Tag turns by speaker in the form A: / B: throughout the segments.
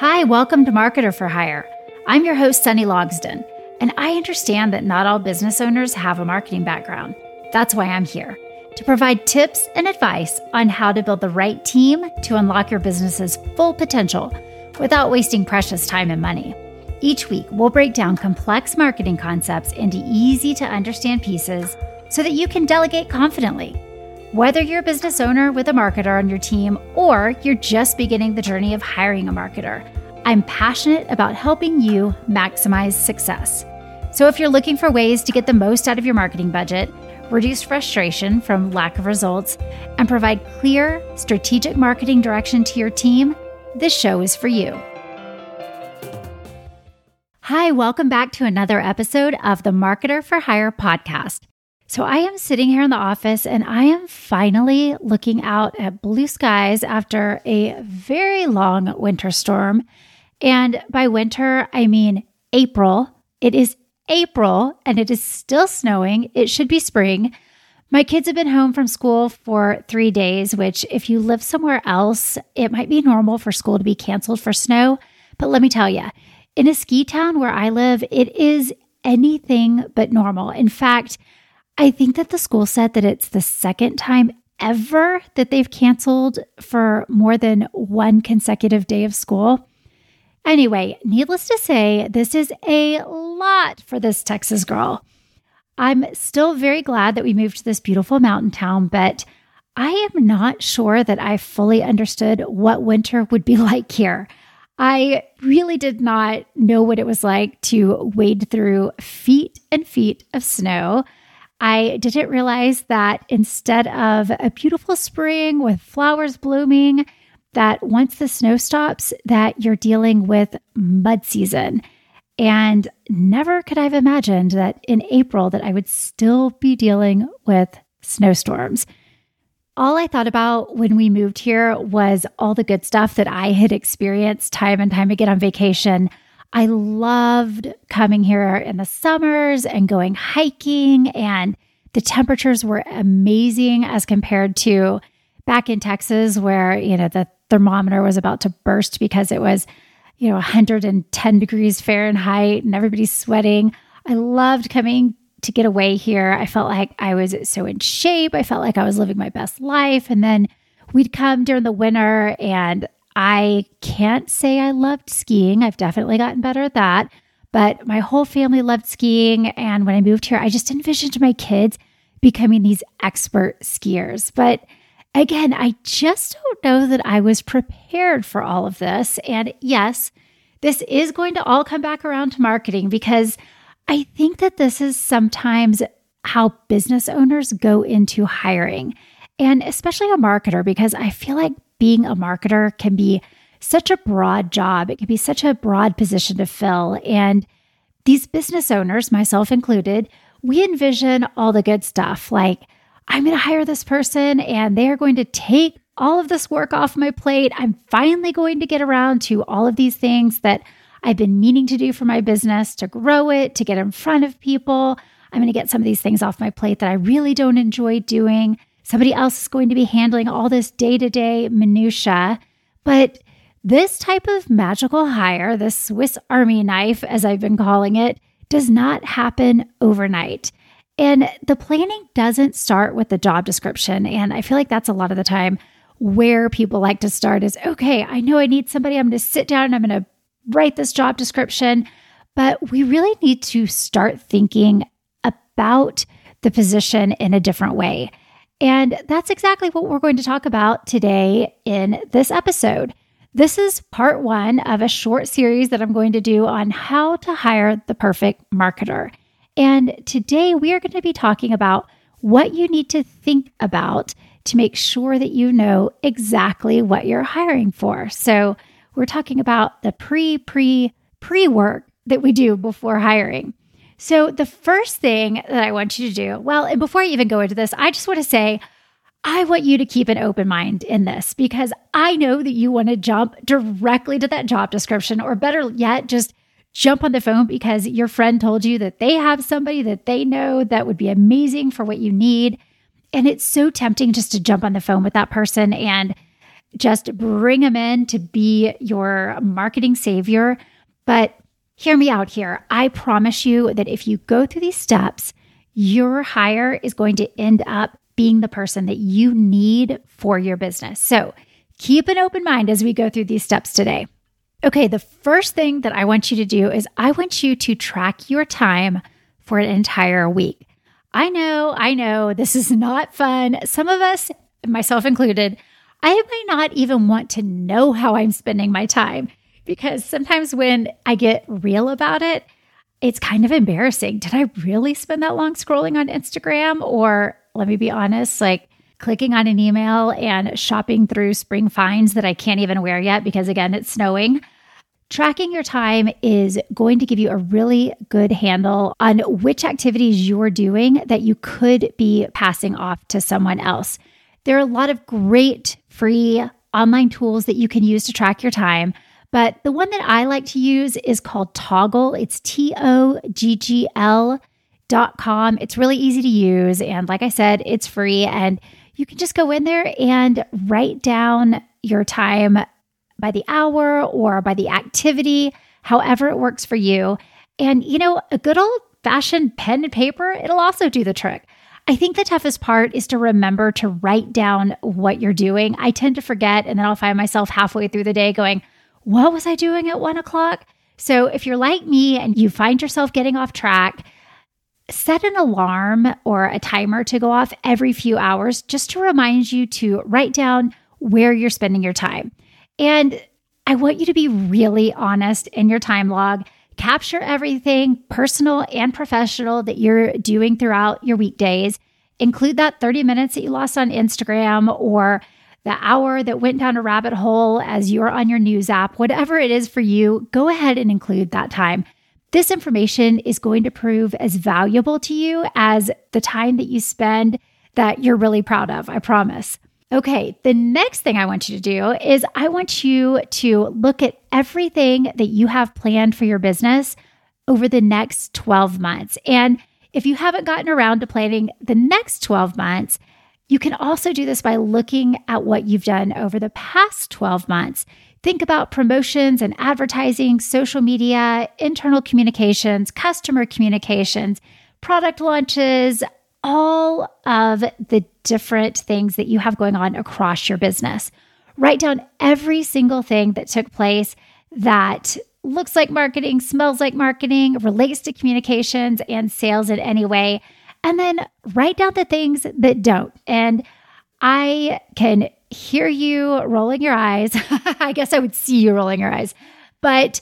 A: Hi, welcome to Marketer for Hire. I'm your host, Sunny Logsden, and I understand that not all business owners have a marketing background. That's why I'm here to provide tips and advice on how to build the right team to unlock your business's full potential without wasting precious time and money. Each week, we'll break down complex marketing concepts into easy to understand pieces so that you can delegate confidently. Whether you're a business owner with a marketer on your team or you're just beginning the journey of hiring a marketer, I'm passionate about helping you maximize success. So if you're looking for ways to get the most out of your marketing budget, reduce frustration from lack of results, and provide clear, strategic marketing direction to your team, this show is for you. Hi, welcome back to another episode of the Marketer for Hire podcast. So I am sitting here in the office and I am finally looking out at blue skies after a very long winter storm. And by winter, I mean April. It is April and it is still snowing. It should be spring. My kids have been home from school for three days, which, if you live somewhere else, it might be normal for school to be canceled for snow. But let me tell you, in a ski town where I live, it is anything but normal. In fact, I think that the school said that it's the second time ever that they've canceled for more than one consecutive day of school. Anyway, needless to say, this is a lot for this Texas girl. I'm still very glad that we moved to this beautiful mountain town, but I am not sure that I fully understood what winter would be like here. I really did not know what it was like to wade through feet and feet of snow. I didn't realize that instead of a beautiful spring with flowers blooming, that once the snow stops, that you're dealing with mud season. And never could I have imagined that in April that I would still be dealing with snowstorms. All I thought about when we moved here was all the good stuff that I had experienced time and time again on vacation I loved coming here in the summers and going hiking, and the temperatures were amazing as compared to back in Texas, where, you know, the thermometer was about to burst because it was, you know, 110 degrees Fahrenheit and everybody's sweating. I loved coming to get away here. I felt like I was so in shape. I felt like I was living my best life. And then we'd come during the winter and I can't say I loved skiing. I've definitely gotten better at that. But my whole family loved skiing. And when I moved here, I just envisioned my kids becoming these expert skiers. But again, I just don't know that I was prepared for all of this. And yes, this is going to all come back around to marketing because I think that this is sometimes how business owners go into hiring, and especially a marketer, because I feel like being a marketer can be such a broad job. It can be such a broad position to fill. And these business owners, myself included, we envision all the good stuff like, I'm going to hire this person and they are going to take all of this work off my plate. I'm finally going to get around to all of these things that I've been meaning to do for my business to grow it, to get in front of people. I'm going to get some of these things off my plate that I really don't enjoy doing. Somebody else is going to be handling all this day to day minutia. But this type of magical hire, the Swiss Army knife, as I've been calling it, does not happen overnight. And the planning doesn't start with the job description. And I feel like that's a lot of the time where people like to start is okay, I know I need somebody. I'm going to sit down and I'm going to write this job description. But we really need to start thinking about the position in a different way. And that's exactly what we're going to talk about today in this episode. This is part one of a short series that I'm going to do on how to hire the perfect marketer. And today we are going to be talking about what you need to think about to make sure that you know exactly what you're hiring for. So, we're talking about the pre, pre, pre work that we do before hiring. So, the first thing that I want you to do, well, and before I even go into this, I just want to say, I want you to keep an open mind in this because I know that you want to jump directly to that job description, or better yet, just jump on the phone because your friend told you that they have somebody that they know that would be amazing for what you need. And it's so tempting just to jump on the phone with that person and just bring them in to be your marketing savior. But hear me out here. I promise you that if you go through these steps, your hire is going to end up being the person that you need for your business. So keep an open mind as we go through these steps today. Okay, the first thing that I want you to do is I want you to track your time for an entire week. I know, I know, this is not fun. Some of us, myself included, I might not even want to know how I'm spending my time because sometimes when I get real about it, it's kind of embarrassing. Did I really spend that long scrolling on Instagram? Or let me be honest, like clicking on an email and shopping through spring finds that I can't even wear yet because, again, it's snowing. Tracking your time is going to give you a really good handle on which activities you're doing that you could be passing off to someone else. There are a lot of great free online tools that you can use to track your time. But the one that I like to use is called Toggl. It's T O G G L dot com. It's really easy to use. And like I said, it's free. And you can just go in there and write down your time by the hour or by the activity, however it works for you. And, you know, a good old fashioned pen and paper, it'll also do the trick. I think the toughest part is to remember to write down what you're doing. I tend to forget, and then I'll find myself halfway through the day going, What was I doing at one o'clock? So if you're like me and you find yourself getting off track, set an alarm or a timer to go off every few hours just to remind you to write down where you're spending your time. And I want you to be really honest in your time log. Capture everything personal and professional that you're doing throughout your weekdays. Include that 30 minutes that you lost on Instagram or the hour that went down a rabbit hole as you're on your news app, whatever it is for you, go ahead and include that time. This information is going to prove as valuable to you as the time that you spend that you're really proud of, I promise. Okay, the next thing I want you to do is I want you to look at everything that you have planned for your business over the next 12 months. And if you haven't gotten around to planning the next 12 months, you can also do this by looking at what you've done over the past 12 months. Think about promotions and advertising, social media, internal communications, customer communications, product launches, all of the different things that you have going on across your business. Write down every single thing that took place that looks like marketing, smells like marketing, relates to communications and sales in any way. And then write down the things that don't. And I can hear you rolling your eyes. I guess I would see you rolling your eyes. But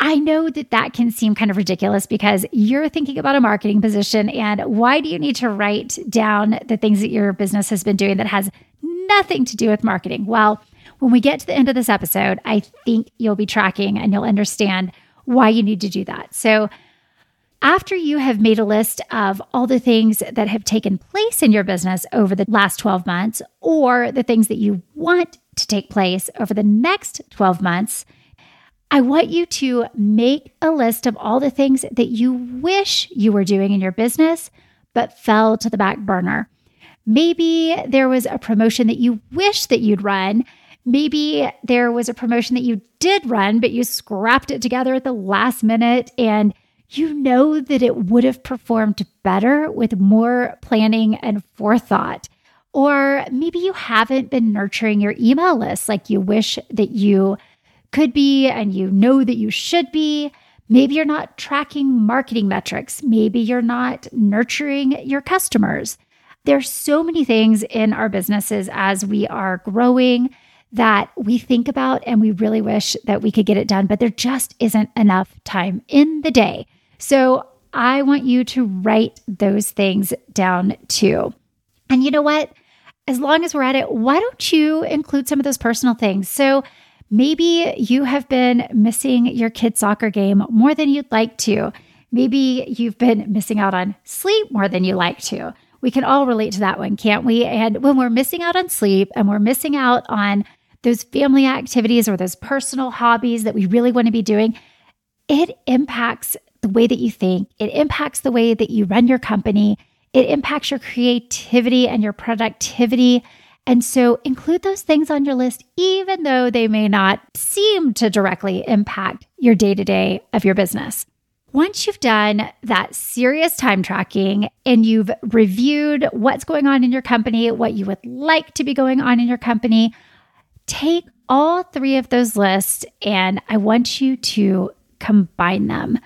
A: I know that that can seem kind of ridiculous because you're thinking about a marketing position. And why do you need to write down the things that your business has been doing that has nothing to do with marketing? Well, when we get to the end of this episode, I think you'll be tracking and you'll understand why you need to do that. So, after you have made a list of all the things that have taken place in your business over the last 12 months, or the things that you want to take place over the next 12 months, I want you to make a list of all the things that you wish you were doing in your business, but fell to the back burner. Maybe there was a promotion that you wish that you'd run. Maybe there was a promotion that you did run, but you scrapped it together at the last minute and you know that it would have performed better with more planning and forethought. Or maybe you haven't been nurturing your email list like you wish that you could be and you know that you should be. Maybe you're not tracking marketing metrics. Maybe you're not nurturing your customers. There's so many things in our businesses as we are growing that we think about and we really wish that we could get it done, but there just isn't enough time in the day. So I want you to write those things down too. And you know what? As long as we're at it, why don't you include some of those personal things? So Maybe you have been missing your kid's soccer game more than you'd like to. Maybe you've been missing out on sleep more than you like to. We can all relate to that one, can't we? And when we're missing out on sleep and we're missing out on those family activities or those personal hobbies that we really want to be doing, it impacts the way that you think. It impacts the way that you run your company. It impacts your creativity and your productivity. And so include those things on your list, even though they may not seem to directly impact your day to day of your business. Once you've done that serious time tracking and you've reviewed what's going on in your company, what you would like to be going on in your company, take all three of those lists and I want you to combine them.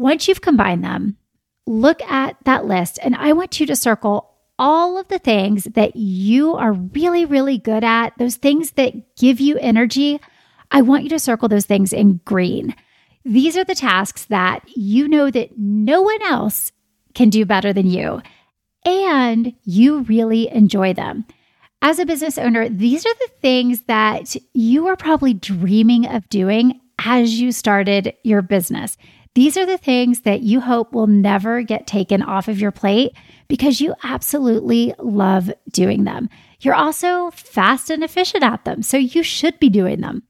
A: Once you've combined them, look at that list and I want you to circle all of the things that you are really, really good at, those things that give you energy. I want you to circle those things in green. These are the tasks that you know that no one else can do better than you, and you really enjoy them. As a business owner, these are the things that you are probably dreaming of doing as you started your business. These are the things that you hope will never get taken off of your plate because you absolutely love doing them. You're also fast and efficient at them, so you should be doing them.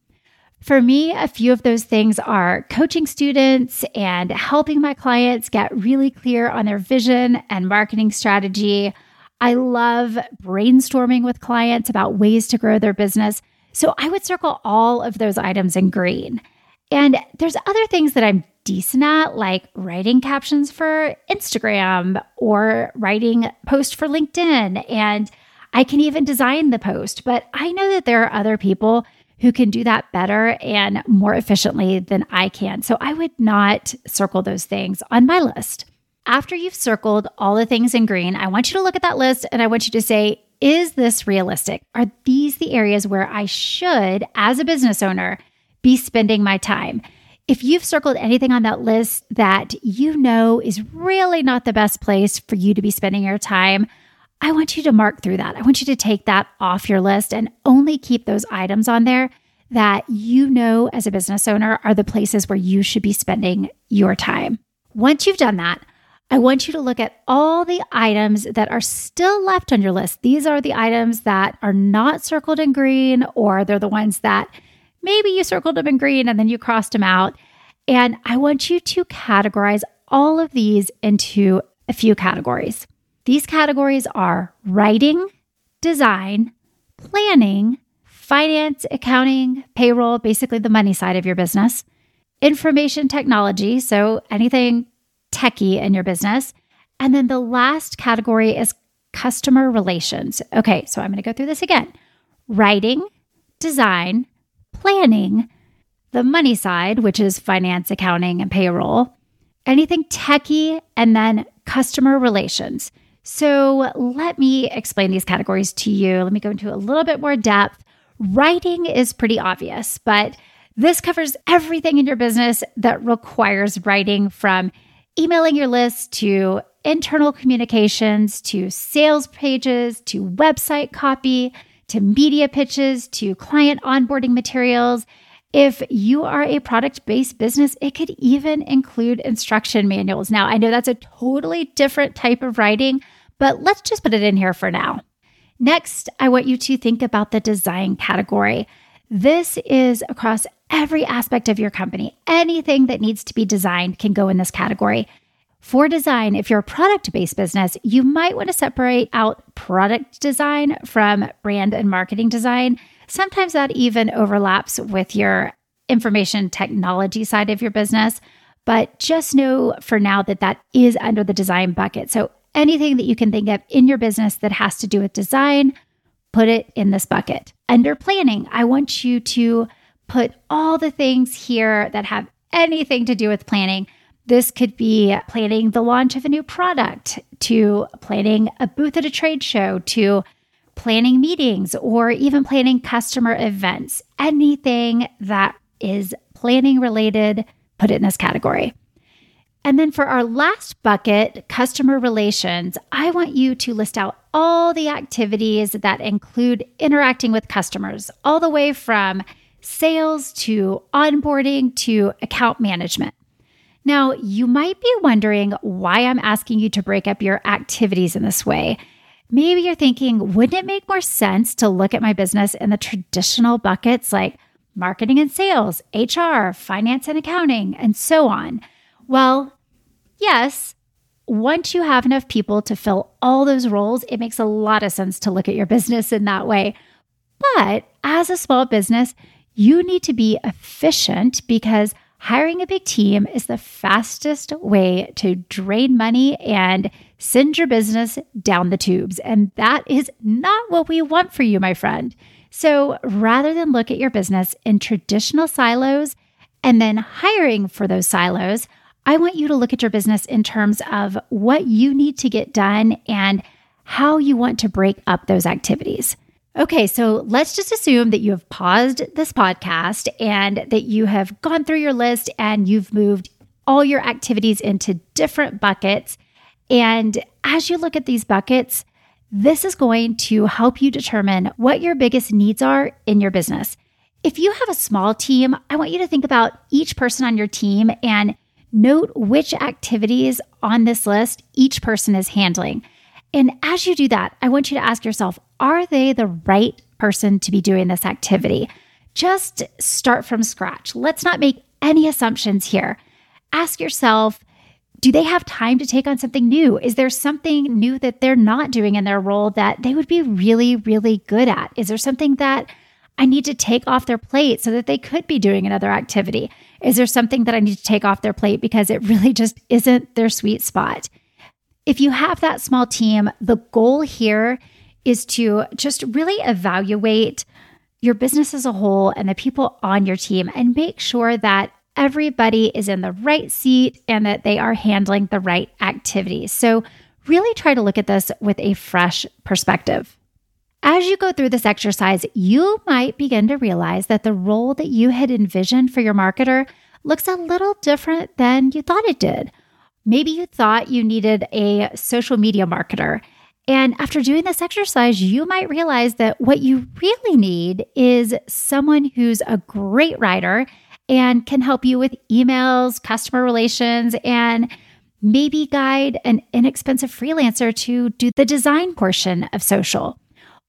A: For me, a few of those things are coaching students and helping my clients get really clear on their vision and marketing strategy. I love brainstorming with clients about ways to grow their business. So I would circle all of those items in green. And there's other things that I'm decent at, like writing captions for Instagram or writing post for LinkedIn. And I can even design the post. But I know that there are other people who can do that better and more efficiently than I can. So I would not circle those things on my list. After you've circled all the things in green, I want you to look at that list and I want you to say, is this realistic? Are these the areas where I should, as a business owner, be spending my time? If you've circled anything on that list that you know is really not the best place for you to be spending your time, I want you to mark through that. I want you to take that off your list and only keep those items on there that you know as a business owner are the places where you should be spending your time. Once you've done that, I want you to look at all the items that are still left on your list. These are the items that are not circled in green, or they're the ones that maybe you circled them in green and then you crossed them out. And I want you to categorize all of these into a few categories. These categories are writing, design, planning, finance, accounting, payroll, basically the money side of your business, information technology, so anything techie in your business. And then the last category is customer relations. Okay, so I'm going to go through this again writing, design, planning, the money side, which is finance, accounting, and payroll, anything techie, and then customer relations. So let me explain these categories to you. Let me go into a little bit more depth. Writing is pretty obvious, but this covers everything in your business that requires writing from emailing your list to internal communications to sales pages to website copy to media pitches to client onboarding materials. If you are a product based business, it could even include instruction manuals. Now, I know that's a totally different type of writing, but let's just put it in here for now. Next, I want you to think about the design category. This is across every aspect of your company. Anything that needs to be designed can go in this category. For design, if you're a product based business, you might want to separate out product design from brand and marketing design. Sometimes that even overlaps with your information technology side of your business. But just know for now that that is under the design bucket. So anything that you can think of in your business that has to do with design, put it in this bucket. Under planning, I want you to put all the things here that have anything to do with planning. This could be planning the launch of a new product, to planning a booth at a trade show, to planning meetings, or even planning customer events. Anything that is planning related, put it in this category. And then for our last bucket, customer relations, I want you to list out all the activities that include interacting with customers, all the way from sales to onboarding to account management. Now, you might be wondering why I'm asking you to break up your activities in this way. Maybe you're thinking, wouldn't it make more sense to look at my business in the traditional buckets like marketing and sales, HR, finance and accounting, and so on? Well, yes, once you have enough people to fill all those roles, it makes a lot of sense to look at your business in that way. But as a small business, you need to be efficient because hiring a big team is the fastest way to drain money and send your business down the tubes. And that is not what we want for you, my friend. So rather than look at your business in traditional silos and then hiring for those silos, I want you to look at your business in terms of what you need to get done and how you want to break up those activities. Okay, so let's just assume that you have paused this podcast and that you have gone through your list and you've moved all your activities into different buckets. And as you look at these buckets, this is going to help you determine what your biggest needs are in your business. If you have a small team, I want you to think about each person on your team and note which activities on this list each person is handling. And as you do that, I want you to ask yourself are they the right person to be doing this activity? Just start from scratch. Let's not make any assumptions here. Ask yourself, do they have time to take on something new? Is there something new that they're not doing in their role that they would be really, really good at? Is there something that I need to take off their plate so that they could be doing another activity? Is there something that I need to take off their plate because it really just isn't their sweet spot? If you have that small team, the goal here is to just really evaluate your business as a whole and the people on your team and make sure that everybody is in the right seat and that they are handling the right activities. So, really try to look at this with a fresh perspective. As you go through this exercise, you might begin to realize that the role that you had envisioned for your marketer looks a little different than you thought it did. Maybe you thought you needed a social media marketer and after doing this exercise, you might realize that what you really need is someone who's a great writer and can help you with emails, customer relations, and maybe guide an inexpensive freelancer to do the design portion of social.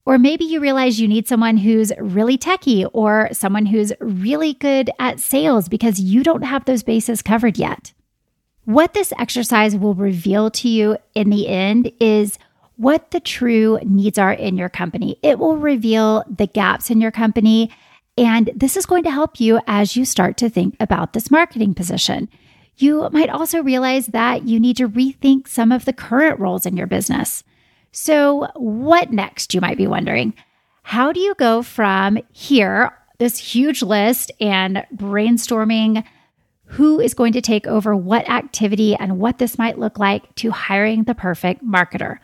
A: Or maybe you realize you need someone who's really techy or someone who's really good at sales because you don't have those bases covered yet. What this exercise will reveal to you in the end is what the true needs are in your company. It will reveal the gaps in your company. And this is going to help you as you start to think about this marketing position. You might also realize that you need to rethink some of the current roles in your business. So, what next, you might be wondering? How do you go from here, this huge list, and brainstorming who is going to take over what activity and what this might look like to hiring the perfect marketer?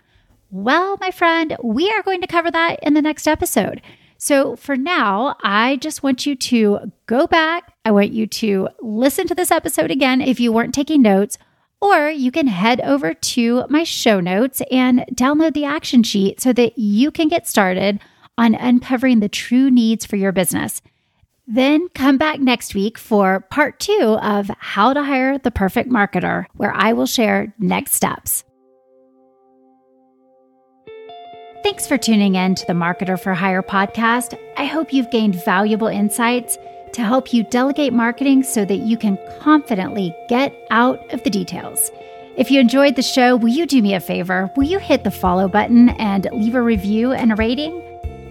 A: Well, my friend, we are going to cover that in the next episode. So for now, I just want you to go back. I want you to listen to this episode again if you weren't taking notes, or you can head over to my show notes and download the action sheet so that you can get started on uncovering the true needs for your business. Then come back next week for part two of How to Hire the Perfect Marketer, where I will share next steps. Thanks for tuning in to the Marketer for Hire podcast. I hope you've gained valuable insights to help you delegate marketing so that you can confidently get out of the details. If you enjoyed the show, will you do me a favor? Will you hit the follow button and leave a review and a rating?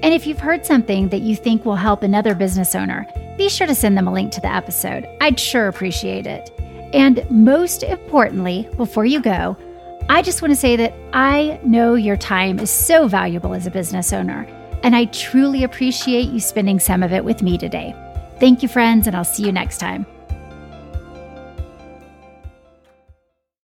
A: And if you've heard something that you think will help another business owner, be sure to send them a link to the episode. I'd sure appreciate it. And most importantly, before you go, I just want to say that I know your time is so valuable as a business owner, and I truly appreciate you spending some of it with me today. Thank you, friends, and I'll see you next time.